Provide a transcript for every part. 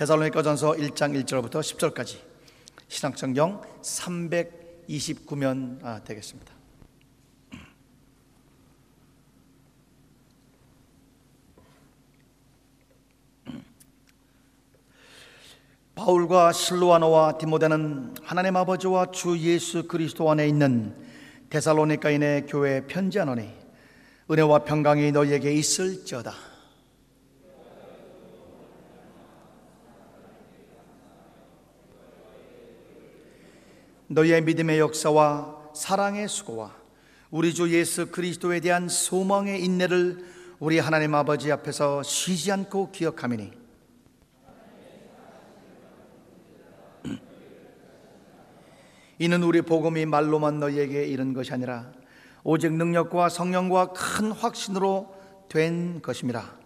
데살로니가전서 1장 1절부터 10절까지 신학성경 329면 아, 되겠습니다. 바울과 실로아노와 디모데는 하나님 아버지와 주 예수 그리스도 안에 있는 데살로니가인의 교회 편지하노니 은혜와 평강이 너희에게 있을지어다. 너희의 믿음의 역사와 사랑의 수고와 우리 주 예수 그리스도에 대한 소망의 인내를 우리 하나님 아버지 앞에서 쉬지 않고 기억하미니 이는 우리 복음이 말로만 너희에게 이른 것이 아니라 오직 능력과 성령과 큰 확신으로 된 것임이라.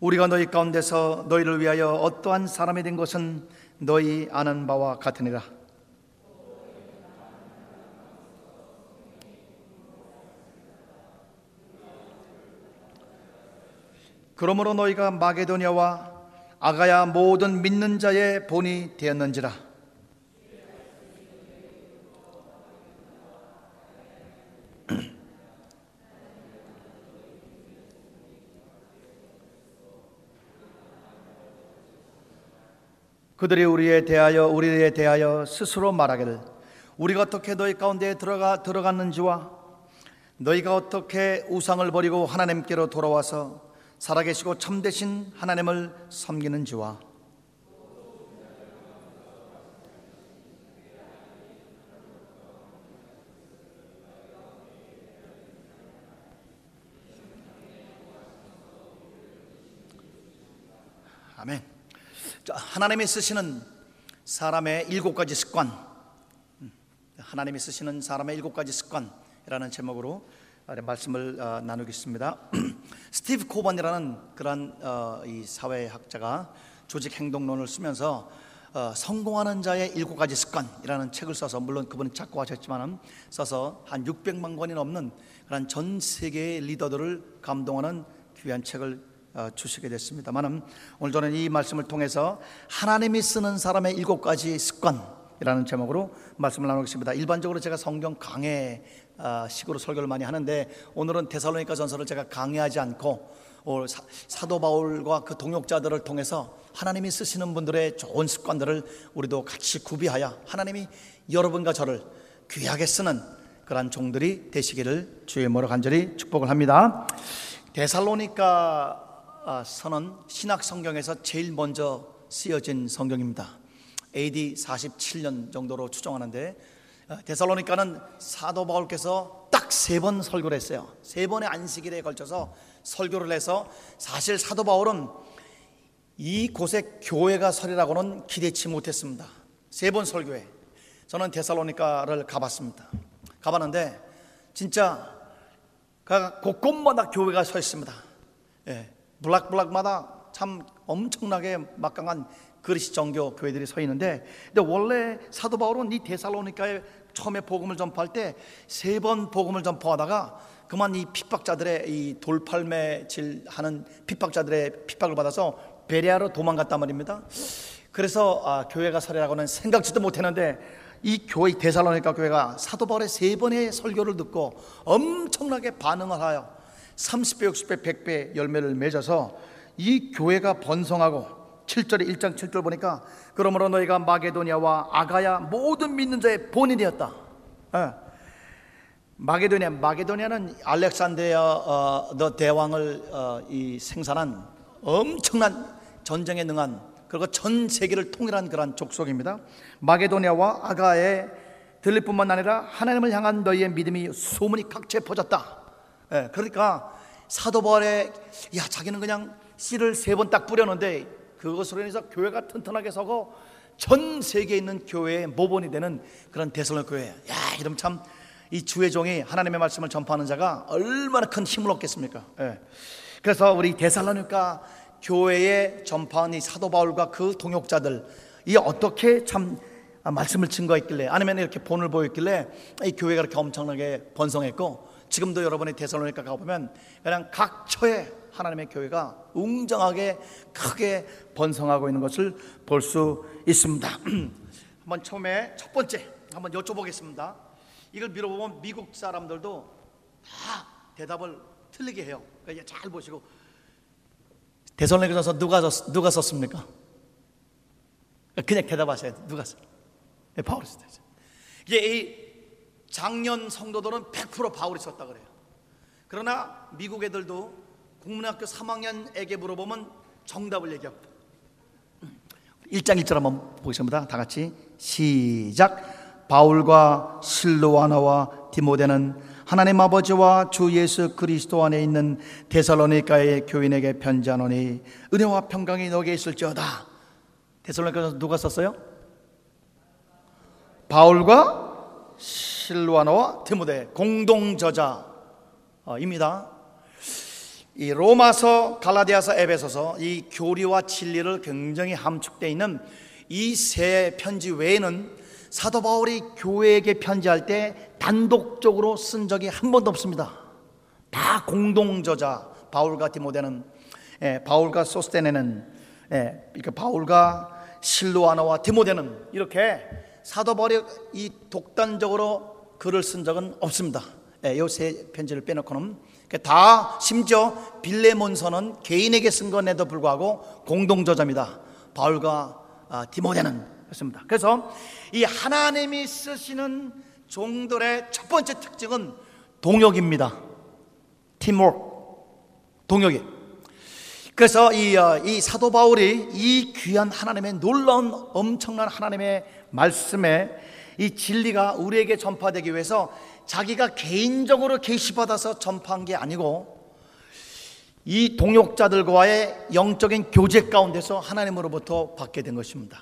우리가 너희 가운데서 너희를 위하여 어떠한 사람이 된 것은 너희 아는 바와 같으니라. 그러므로 너희가 마게도냐와 아가야 모든 믿는 자의 본이 되었는지라. 그들이 우리에 대하여 우리에 대하여 스스로 말하기를 우리가 어떻게 너희 가운데 들어가 들어갔는지와 너희가 어떻게 우상을 버리고 하나님께로 돌아와서 살아계시고 참되신 하나님을 섬기는 지와 아멘. 자, 하나님이 쓰시는 사람의 일곱 가지 습관. 음, 하나님이 쓰시는 사람의 일곱 가지 습관이라는 제목으로 말씀을 어, 나누겠습니다. 스티브 코번이라는 그런 어, 이 사회학자가 조직 행동론을 쓰면서 어, 성공하는 자의 일곱 가지 습관이라는 책을 써서 물론 그분은 작고하셨지만 써서 한 600만 권이 넘는 그런 전 세계의 리더들을 감동하는 귀한 책을 어, 주시게 됐습니다만은 오늘 저는 이 말씀을 통해서 하나님이 쓰는 사람의 일곱 가지 습관 이라는 제목으로 말씀을 나누겠습니다. 일반적으로 제가 성경 강해 어, 식으로 설교를 많이 하는데 오늘은 데살로니가 전서를 제가 강의하지 않고 사도 바울과 그 동역자들을 통해서 하나님이 쓰시는 분들의 좋은 습관들을 우리도 같이 구비하여 하나님이 여러분과 저를 귀하게 쓰는 그러한 종들이 되시기를 주의 모로 간절히 축복을 합니다. 데살로니가 아, 선은 신학 성경에서 제일 먼저 쓰여진 성경입니다. AD 47년 정도로 추정하는데 아, 데살로니카는 사도 바울께서 딱 세 번 설교를 했어요. 세 번의 안식일에 걸쳐서 설교를 해서 사실 사도 바울은 이곳에 교회가 설이라고는 기대치 못했습니다. 세 번 설교에 저는 데살로니카를 가봤습니다. 가봤는데 진짜 곳곳마다 교회가 서 있습니다. 예. 블락블락마다 참 엄청나게 막강한 그리스 정교 교회들이 서 있는데 근데 원래 사도 바울은 이 데살로니카에 처음에 복음을 전파할 때 세 번 복음을 전파하다가 그만 이 핍박자들의 이 돌팔매질 하는 핍박자들의 핍박을 받아서 베레아로 도망갔단 말입니다. 그래서 아, 교회가 설이라고는 생각지도 못했는데 이 교회 데살로니카 교회가 사도 바울의 세 번의 설교를 듣고 엄청나게 반응을 하여 30배, 60배, 100배 열매를 맺어서 이 교회가 번성하고 7절에 1장 7절 보니까 그러므로 너희가 마게도냐와 아가야 모든 믿는 자의 본인이었다. 예. 마게도냐, 마게도냐는 알렉산드리아 어, 더 대왕을 어, 이 생산한 엄청난 전쟁에 능한 그리고 전 세계를 통일한 그러한 족속입니다. 마게도냐와 아가에 들릴 뿐만 아니라 하나님을 향한 너희의 믿음이 소문이 각처에 퍼졌다. 예, 그러니까 사도 바울의 야 자기는 그냥 씨를 세 번 딱 뿌렸는데 그것으로 인해서 교회가 튼튼하게 서고 전 세계에 있는 교회의 모본이 되는 그런 대설로 교회. 야 이러면 참이 주의 종이 하나님의 말씀을 전파하는 자가 얼마나 큰 힘을 얻겠습니까? 예. 그래서 우리 데살로니가 교회에 전파한 이 사도 바울과 그 동역자들 이 어떻게 참 말씀을 증거했길래 아니면 이렇게 본을 보였길래 이 교회가 이렇게 엄청나게 번성했고 지금도 여러분이 대선로니까 가보면 그냥 각 처에 하나님의 교회가 웅장하게 크게 번성하고 있는 것을 볼 수 있습니다. 한번 처음에 첫 번째 한번 여쭤보겠습니다. 이걸 밀어보면 미국 사람들도 다 대답을 틀리게 해요. 그러니까 잘 보시고 대선레전서 누가 썼, 누가 썼습니까? 그냥 대답하셔야 돼. 누가 썼? 네, 바울이 썼죠. 이게 이 작년 성도들은 100% 바울이 썼다 그래요. 그러나 미국 애들도 국민학교 3학년에게 물어보면 정답을 얘기합니다. 1장 1절 한번 보겠습니다. 다 같이 시작. 바울과 실로아나와 디모데는 하나님 아버지와 주 예수 그리스도 안에 있는 데살로니가의 교인에게 편지하노니 은혜와 평강이 너에게 있을지어다. 데살로니가서 누가 썼어요? 바울과 실로아나와 디모데 공동 저자입니다. 이 로마서, 갈라디아서, 에베소서 이 교리와 진리를 굉장히 함축되어 있는 이 세 편지 외에는 사도 바울이 교회에게 편지할 때 단독적으로 쓴 적이 한 번도 없습니다. 다 공동 저자 바울과 디모데는 예, 바울과 소스테네는 예, 그러니까 바울과 실로아나와 디모데는 이렇게 사도 바울이 이 독단적으로 글을 쓴 적은 없습니다. 예, 이세 편지를 빼놓고는 그러니까 다 심지어 빌레몬서는 개인에게 쓴 것에도 불구하고 공동 저자입니다. 바울과 아, 디모데는 그렇습니다. 그래서 이 하나님이 쓰시는 종들의 첫 번째 특징은 동역입니다. 팀워크, 동역이. 그래서 이, 어, 이 사도 바울이 이 귀한 하나님의 놀라운 엄청난 하나님의 말씀에 이 진리가 우리에게 전파되기 위해서 자기가 개인적으로 계시받아서 전파한 게 아니고 이 동역자들과의 영적인 교제 가운데서 하나님으로부터 받게 된 것입니다.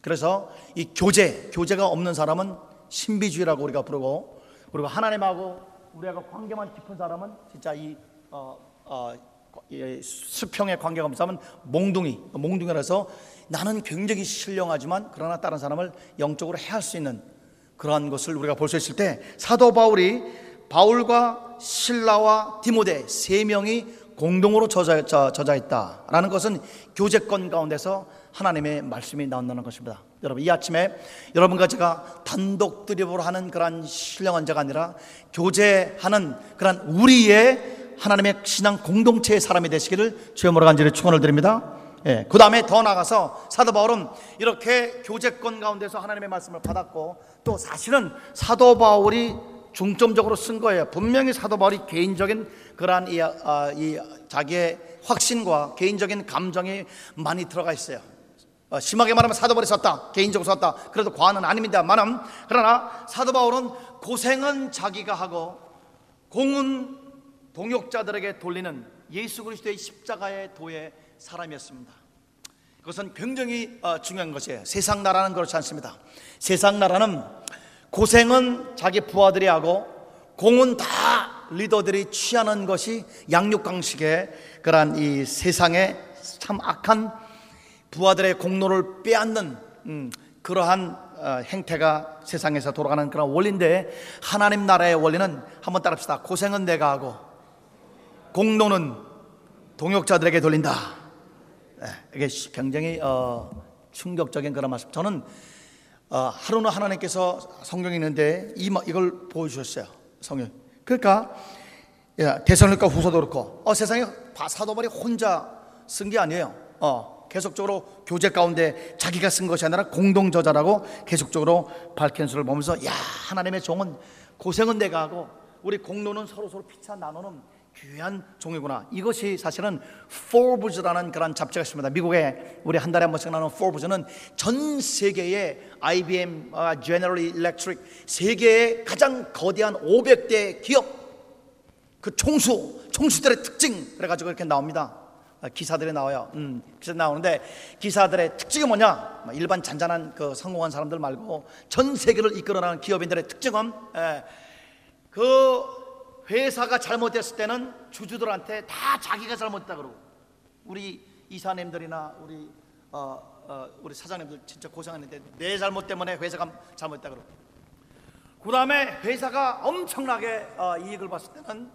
그래서 이 교제, 교제가 없는 사람은 신비주의라고 우리가 부르고 그리고 하나님하고 우리하고 관계만 깊은 사람은 진짜 이 어, 어, 수평의 관계가 사람은 몽둥이, 몽둥이라서 나는 굉장히 신령하지만 그러나 다른 사람을 영적으로 해할 수 있는 그러한 것을 우리가 볼 수 있을 때 사도 바울이 바울과 신라와 디모데 세 명이 공동으로 저자, 저자했다라는 것은 교제권 가운데서 하나님의 말씀이 나온다는 것입니다. 여러분 이 아침에 여러분과 제가 단독 드립으로 하는 그러한 신령한 자가 아니라 교제하는 그러한 우리의 하나님의 신앙 공동체의 사람이 되시기를 주여 간절히 축원을 드립니다. 예, 그 다음에 더 나가서 사도 바울은 이렇게 교제권 가운데서 하나님의 말씀을 받았고 또 사실은 사도 바울이 중점적으로 쓴 거예요. 분명히 사도 바울이 개인적인 그러한 이, 아, 이 자기의 확신과 개인적인 감정이 많이 들어가 있어요. 어, 심하게 말하면 사도 바울이 썼다. 개인적으로 썼다. 그래도 과언은 아닙니다만은 그러나 사도 바울은 고생은 자기가 하고 공은 동역자들에게 돌리는 예수 그리스도의 십자가의 도의 사람이었습니다. 그것은 굉장히 어, 중요한 것이에요. 세상 나라는 그렇지 않습니다. 세상 나라는 고생은 자기 부하들이 하고 공은 다 리더들이 취하는 것이 양육강식의 그러한 이 세상의 참 악한 부하들의 공로를 빼앗는 음, 그러한 어, 행태가 세상에서 돌아가는 그런 원리인데 하나님 나라의 원리는 한번 따릅시다. 고생은 내가 하고 공로는 동역자들에게 돌린다. 네, 이게 굉장히 어, 충격적인 그런 말씀. 저는 어, 하루는 하나님께서 성경에 있는데 이, 이걸 보여주셨어요. 성경. 그러니까 대선일까 후서도 그렇고 어, 세상에 사도발이 혼자 쓴 게 아니에요. 어, 계속적으로 교제 가운데 자기가 쓴 것이 아니라 공동 저자라고 계속적으로 밝힌 수를 보면서 야 하나님의 종은 고생은 내가 하고 우리 공로는 서로 서로 피차 나누는 귀한 종이구나. 이것이 사실은 포브즈라는 그런 잡지가 있습니다. 미국에 우리 한 달에 한 번씩 나오는 포브즈는 전 세계의 IBM, General Electric 세계의 가장 거대한 500대 기업 그 총수, 총수들의 특징 그래가지고 이렇게 나옵니다. 아, 기사들이 나와요. 음, 기사 나오는데 기사들의 특징이 뭐냐? 뭐 일반 잔잔한 그 성공한 사람들 말고 전 세계를 이끌어나가는 기업인들의 특징은 예, 그 회사가 잘못됐을 때는 주주들한테 다 자기가 잘못했다 그러고 우리 이사님들이나 우리 어, 어, 우리 사장님들 진짜 고생했는데 내 잘못 때문에 회사가 잘못했다 그러고 그 다음에 회사가 엄청나게 어, 이익을 봤을 때는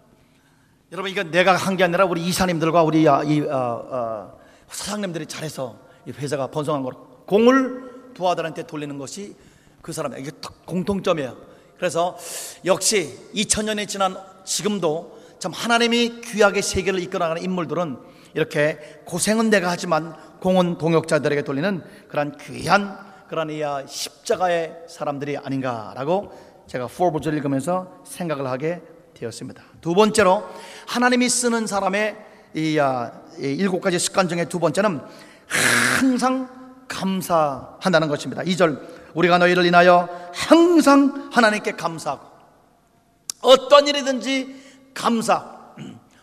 여러분 이건 내가 한 게 아니라 우리 이사님들과 우리 아, 이 어, 어, 사장님들이 잘해서 이 회사가 번성한 거로 공을 부하들한테 돌리는 것이 그 사람의 이게 공통점이에요. 그래서 역시 2000년이 지난 지금도 참 하나님이 귀하게 세계를 이끌어가는 인물들은 이렇게 고생은 내가 하지만 공은 동역자들에게 돌리는 그런 귀한 그런 이 십자가의 사람들이 아닌가라고 제가 포브즈를 읽으면서 생각을 하게 되었습니다. 두 번째로 하나님이 쓰는 사람의 이, 아, 이 일곱 가지 습관 중에 두 번째는 항상 감사한다는 것입니다. 2절 우리가 너희를 인하여 항상 하나님께 감사하고 어떤 일이든지 감사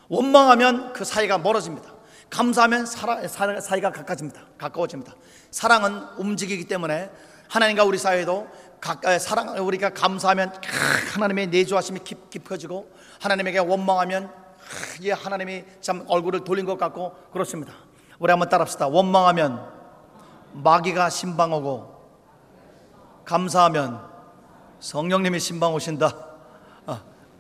원망하면 그 사이가 멀어집니다. 감사하면 사이가 가까워집니다. 가까워집니다. 사랑은 움직이기 때문에 하나님과 우리 사이에도 사랑 우리가 감사하면 하나님의 내주하심이 깊, 깊어지고 하나님에게 원망하면 예, 하나님이 참 얼굴을 돌린 것 같고 그렇습니다. 우리 한번 따라합시다. 원망하면 마귀가 신방 오고 감사하면 성령님이 신방 오신다.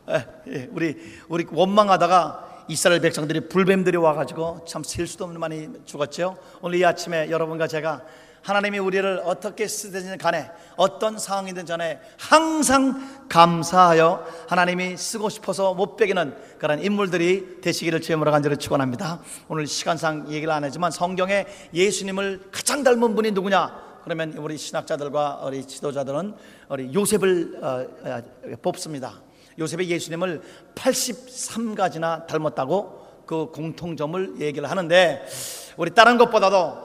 아, 예, 예, 우리 우리 원망하다가 이스라엘 백성들이 불뱀들이 와가지고 참 셀 수도 없는 많이 죽었죠. 오늘 이 아침에 여러분과 제가 하나님이 우리를 어떻게 쓰든 간에 어떤 상황이든 전에 항상 감사하여 하나님이 쓰고 싶어서 못 베기는 그런 인물들이 되시기를 주님으로 간절히 축원합니다. 오늘 시간상 얘기를 안 하지만 성경에 예수님을 가장 닮은 분이 누구냐? 그러면 우리 신학자들과 우리 지도자들은 우리 요셉을 어, 어, 뽑습니다. 요셉이 예수님을 83가지나 닮았다고 그 공통점을 얘기를 하는데 우리 다른 것보다도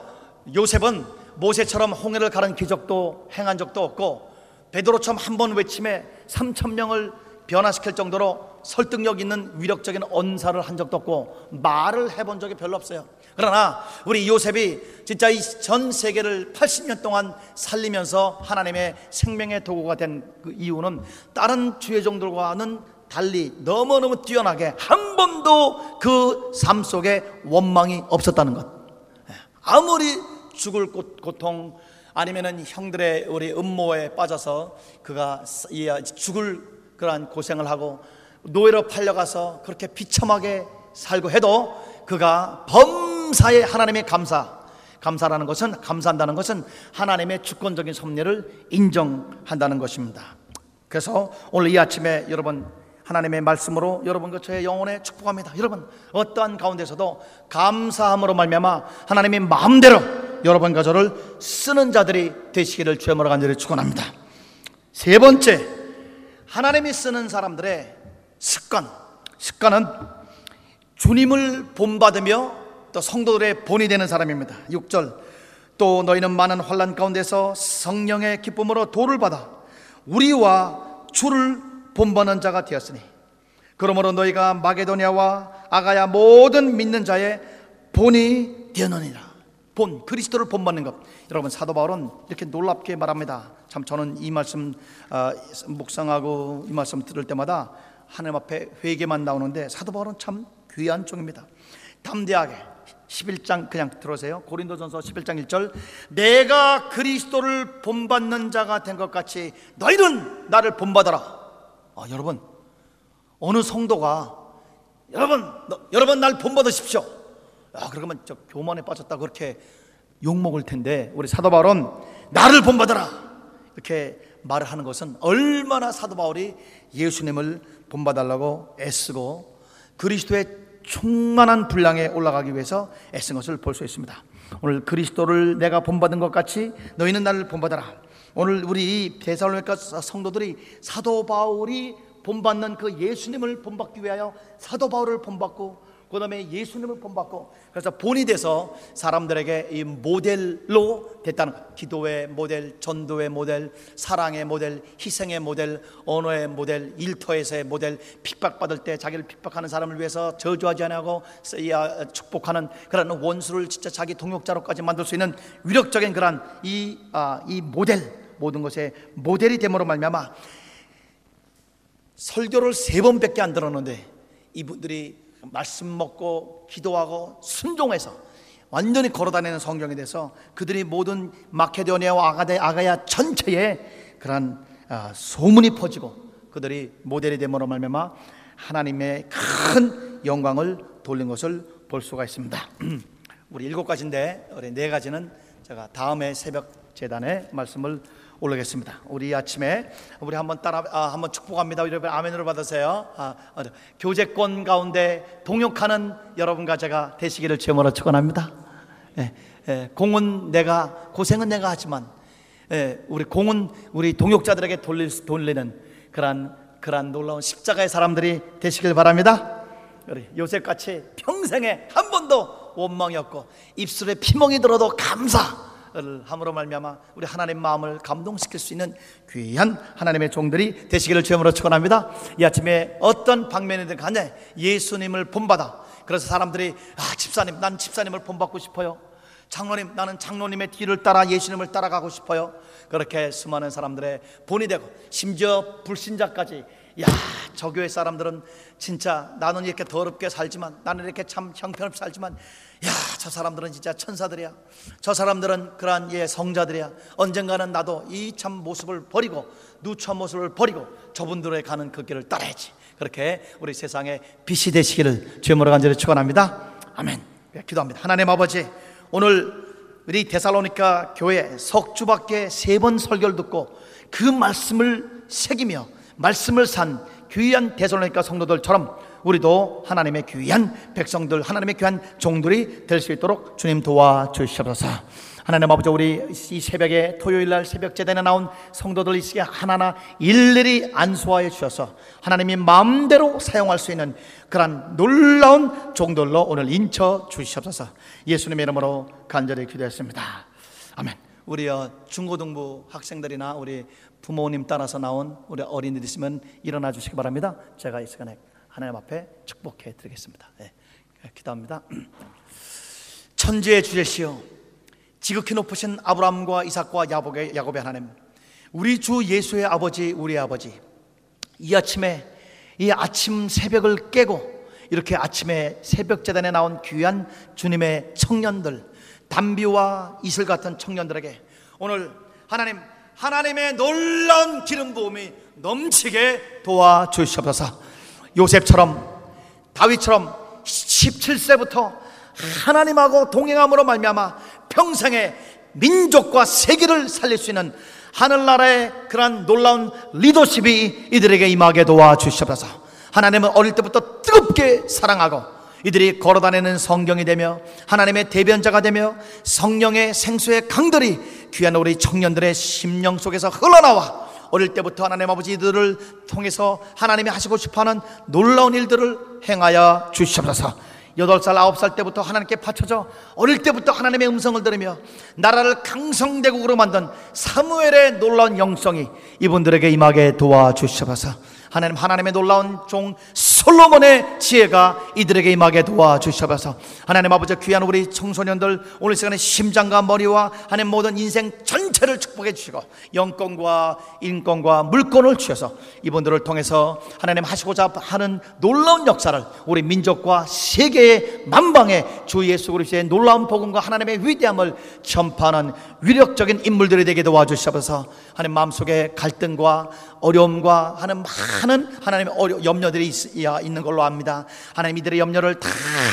요셉은 모세처럼 홍해를 가른 기적도 행한 적도 없고 베드로처럼 한 번 외침에 3천 명을 변화시킬 정도로 설득력 있는 위력적인 언사를 한 적도 없고 말을 해본 적이 별로 없어요. 그러나 우리 요셉이 진짜 이 전 세계를 80년 동안 살리면서 하나님의 생명의 도구가 된 그 이유는 다른 주의종들과는 달리 너무너무 뛰어나게 한 번도 그 삶 속에 원망이 없었다는 것. 아무리 죽을 고통 아니면은 형들의 우리 음모에 빠져서 그가 죽을 그러한 고생을 하고 노예로 팔려가서 그렇게 비참하게 살고 해도 그가 범 사에 하나님의 감사 감사라는 것은 감사한다는 것은 하나님의 주권적인 섭리를 인정한다는 것입니다. 그래서 오늘 이 아침에 여러분 하나님의 말씀으로 여러분과 저의 영혼에 축복합니다. 여러분 어떠한 가운데서도 감사함으로 말미암아 하나님의 마음대로 여러분과 저를 쓰는 자들이 되시기를 주님으로 간절히 축원합니다. 세 번째 하나님이 쓰는 사람들의 습관 습관은 주님을 본받으며 또 성도들의 본이 되는 사람입니다. 6절 또 너희는 많은 환란 가운데서 성령의 기쁨으로 도를 받아 우리와 주를 본받는 자가 되었으니 그러므로 너희가 마게도냐와 아가야 모든 믿는 자의 본이 되느니라. 본 그리스도를 본받는 것. 여러분 사도 바울은 이렇게 놀랍게 말합니다. 참 저는 이 말씀 어, 묵상하고 이 말씀 들을 때마다 하나님 앞에 회개만 나오는데 사도 바울은 참 귀한 종입니다. 담대하게 11장 그냥 들어오세요. 고린도전서 11장 1절 내가 그리스도를 본받는 자가 된 것 같이 너희는 나를 본받아라. 아, 여러분 어느 성도가 여러분 너, 여러분 날 본받으십시오. 아, 그러면 저 교만에 빠졌다 그렇게 욕 먹을 텐데 우리 사도 바울은 나를 본받아라 이렇게 말을 하는 것은 얼마나 사도 바울이 예수님을 본받달라고 애쓰고 그리스도의 충만한 분량에 올라가기 위해서 애쓴 것을 볼 수 있습니다. 오늘 그리스도를 내가 본받은 것 같이 너희는 나를 본받아라. 오늘 우리 대살로니가 성도들이 사도 바울이 본받는 그 예수님을 본받기 위하여 사도 바울을 본받고 그 다음에 예수님을 본받고 그래서 본이 돼서 사람들에게 이 모델로 됐다는 것. 기도의 모델, 전도의 모델, 사랑의 모델, 희생의 모델, 언어의 모델, 일터에서의 모델, 핍박받을 때 자기를 핍박하는 사람을 위해서 저주하지 않고 축복하는 그런 원수를 진짜 자기 동역자로까지 만들 수 있는 위력적인 그런 이, 아, 이 모델 모든 것의 모델이 됨으로 말미암아 설교를 세 번밖에 안 들었는데 이분들이 말씀 먹고 기도하고 순종해서 완전히 걸어다니는 성경에 대해서 그들이 모든 마케도니아와 아가데 아가야 전체에 그러한 아, 소문이 퍼지고 그들이 모델이 됨으로 말미암아 하나님의 큰 영광을 돌린 것을 볼 수가 있습니다. 우리 일곱 가지인데 우리 네 가지는 제가 다음에 새벽 재단에 말씀을 올리겠습니다. 우리 아침에 우리 한번 따라 아, 한번 축복합니다. 여러분 아멘으로 받으세요. 아, 어, 교제권 가운데 동역하는 여러분과 제가 되시기를 주님으로 축원합니다. 예, 예, 공은 내가 고생은 내가 하지만 예, 우리 공은 우리 동역자들에게 돌릴, 돌리는 그러한 그러한 놀라운 십자가의 사람들이 되시길 바랍니다. 우리 요셉 같이 평생에 한 번도 원망이 없고 입술에 피멍이 들어도 감사 를 함으로 말미암아 우리 하나님 마음을 감동시킬 수 있는 귀한 하나님의 종들이 되시기를 주님으로 축원합니다. 이 아침에 어떤 방면이든 간에 예수님을 본받아 그래서 사람들이 아 집사님 난 집사님을 본받고 싶어요. 장로님 나는 장로님의 뒤를 따라 예수님을 따라가고 싶어요. 그렇게 수많은 사람들의 본이 되고 심지어 불신자까지 야, 저 교회 사람들은 진짜 나는 이렇게 더럽게 살지만 나는 이렇게 참 형편없이 살지만 야, 저 사람들은 진짜 천사들이야. 저 사람들은 그러한 예 성자들이야. 언젠가는 나도 이 참 모습을 버리고 누추한 모습을 버리고 저분들의 가는 그 길을 따라야지. 그렇게 우리 세상에 빛이 되시기를 주님으로 간절히 축원합니다. 아멘. 네, 기도합니다. 하나님 아버지 오늘 우리 데살로니카 교회 석주밖에 세 번 설교를 듣고 그 말씀을 새기며 말씀을 산 귀한 데살로니카 성도들처럼 우리도 하나님의 귀한 백성들, 하나님의 귀한 종들이 될 수 있도록 주님 도와주시옵소서. 하나님 아버지 우리 이 새벽에 토요일 날 새벽 제단에 나온 성도들 이 시간 하나하나 일일이 안수하여 주셔서 하나님이 마음대로 사용할 수 있는 그러한 놀라운 종들로 오늘 인쳐 주시옵소서. 예수님의 이름으로 간절히 기도했습니다. 아멘. 우리 어, 중고등부 학생들이나 우리 부모님 따라서 나온 우리 어린이들 있으면 일어나 주시기 바랍니다. 제가 이 시간에 하나님 앞에 축복해 드리겠습니다. 네, 기도합니다. 천지의 주제시여 지극히 높으신 아브라함과 이삭과 야곱의, 야곱의 하나님 우리 주 예수의 아버지 우리 아버지 이 아침에 이 아침 새벽을 깨고 이렇게 아침에 새벽 재단에 나온 귀한 주님의 청년들 담비와 이슬 같은 청년들에게 오늘 하나님 하나님의 놀라운 기름 부음이 넘치게 도와주시옵소서. 요셉처럼 다윗처럼 17세부터 하나님하고 동행함으로 말미암아 평생의 민족과 세계를 살릴 수 있는 하늘나라의 그러한 놀라운 리더십이 이들에게 임하게 도와주시옵소서. 하나님은 어릴 때부터 뜨겁게 사랑하고 이들이 걸어다니는 성경이 되며 하나님의 대변자가 되며 성령의 생수의 강들이 귀한 우리 청년들의 심령 속에서 흘러나와 어릴 때부터 하나님 아버지 이들을 통해서 하나님이 하시고 싶어하는 놀라운 일들을 행하여 주시옵소서. 여덟 살 아홉 살 때부터 하나님께 바쳐져 어릴 때부터 하나님의 음성을 들으며 나라를 강성대국으로 만든 사무엘의 놀라운 영성이 이분들에게 임하게 도와주시옵소서. 하나님 하나님의 놀라운 종 솔로몬의 지혜가 이들에게 임하게 도와주셔서. 하나님 아버지 귀한 우리 청소년들 오늘 시간에 심장과 머리와 하나님 모든 인생 전체를 축복해 주시고 영권과 인권과 물권을 주셔서 이분들을 통해서 하나님 하시고자 하는 놀라운 역사를 우리 민족과 세계의 만방에 주 예수 그리스도의 놀라운 복음과 하나님의 위대함을 전파하는 위력적인 인물들이 되게 도와주셔서. 하나님 마음속에 갈등과 어려움과 하는 많은 하나님의 염려들이 있, 있는 걸로 압니다. 하나님 이들의 염려를 다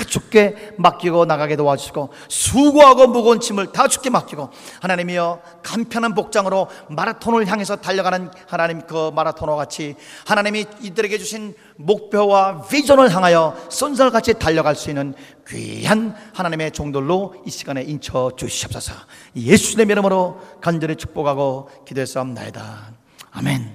죽게 맡기고 나가게 도와주시고 수고하고 무거운 짐을 다 죽게 맡기고 하나님이여 간편한 복장으로 마라톤을 향해서 달려가는 하나님 그 마라토너 같이 하나님이 이들에게 주신 목표와 비전을 향하여 쏜살같이 달려갈 수 있는 귀한 하나님의 종들로 이 시간에 인쳐 주시옵소서. 예수님의 이름으로 간절히 축복하고 기도했사옵나이다. 아멘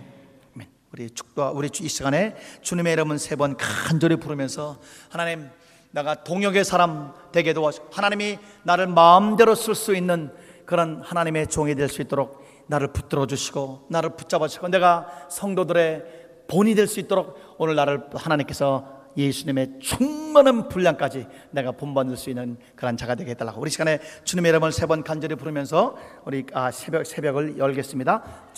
우리 축도와 우리 이 시간에 주님의 이름은 세 번 간절히 부르면서 하나님 내가 동역의 사람 되게 도와주 하나님이 나를 마음대로 쓸 수 있는 그런 하나님의 종이 될 수 있도록 나를 붙들어 주시고 나를 붙잡아 주시고 내가 성도들의 본이 될 수 있도록 오늘 나를 하나님께서 예수님의 충만한 분량까지 내가 본받을 수 있는 그런 자가 되게 해달라고 우리 시간에 주님의 이름을 세 번 간절히 부르면서 우리 아, 새벽 새벽을 열겠습니다.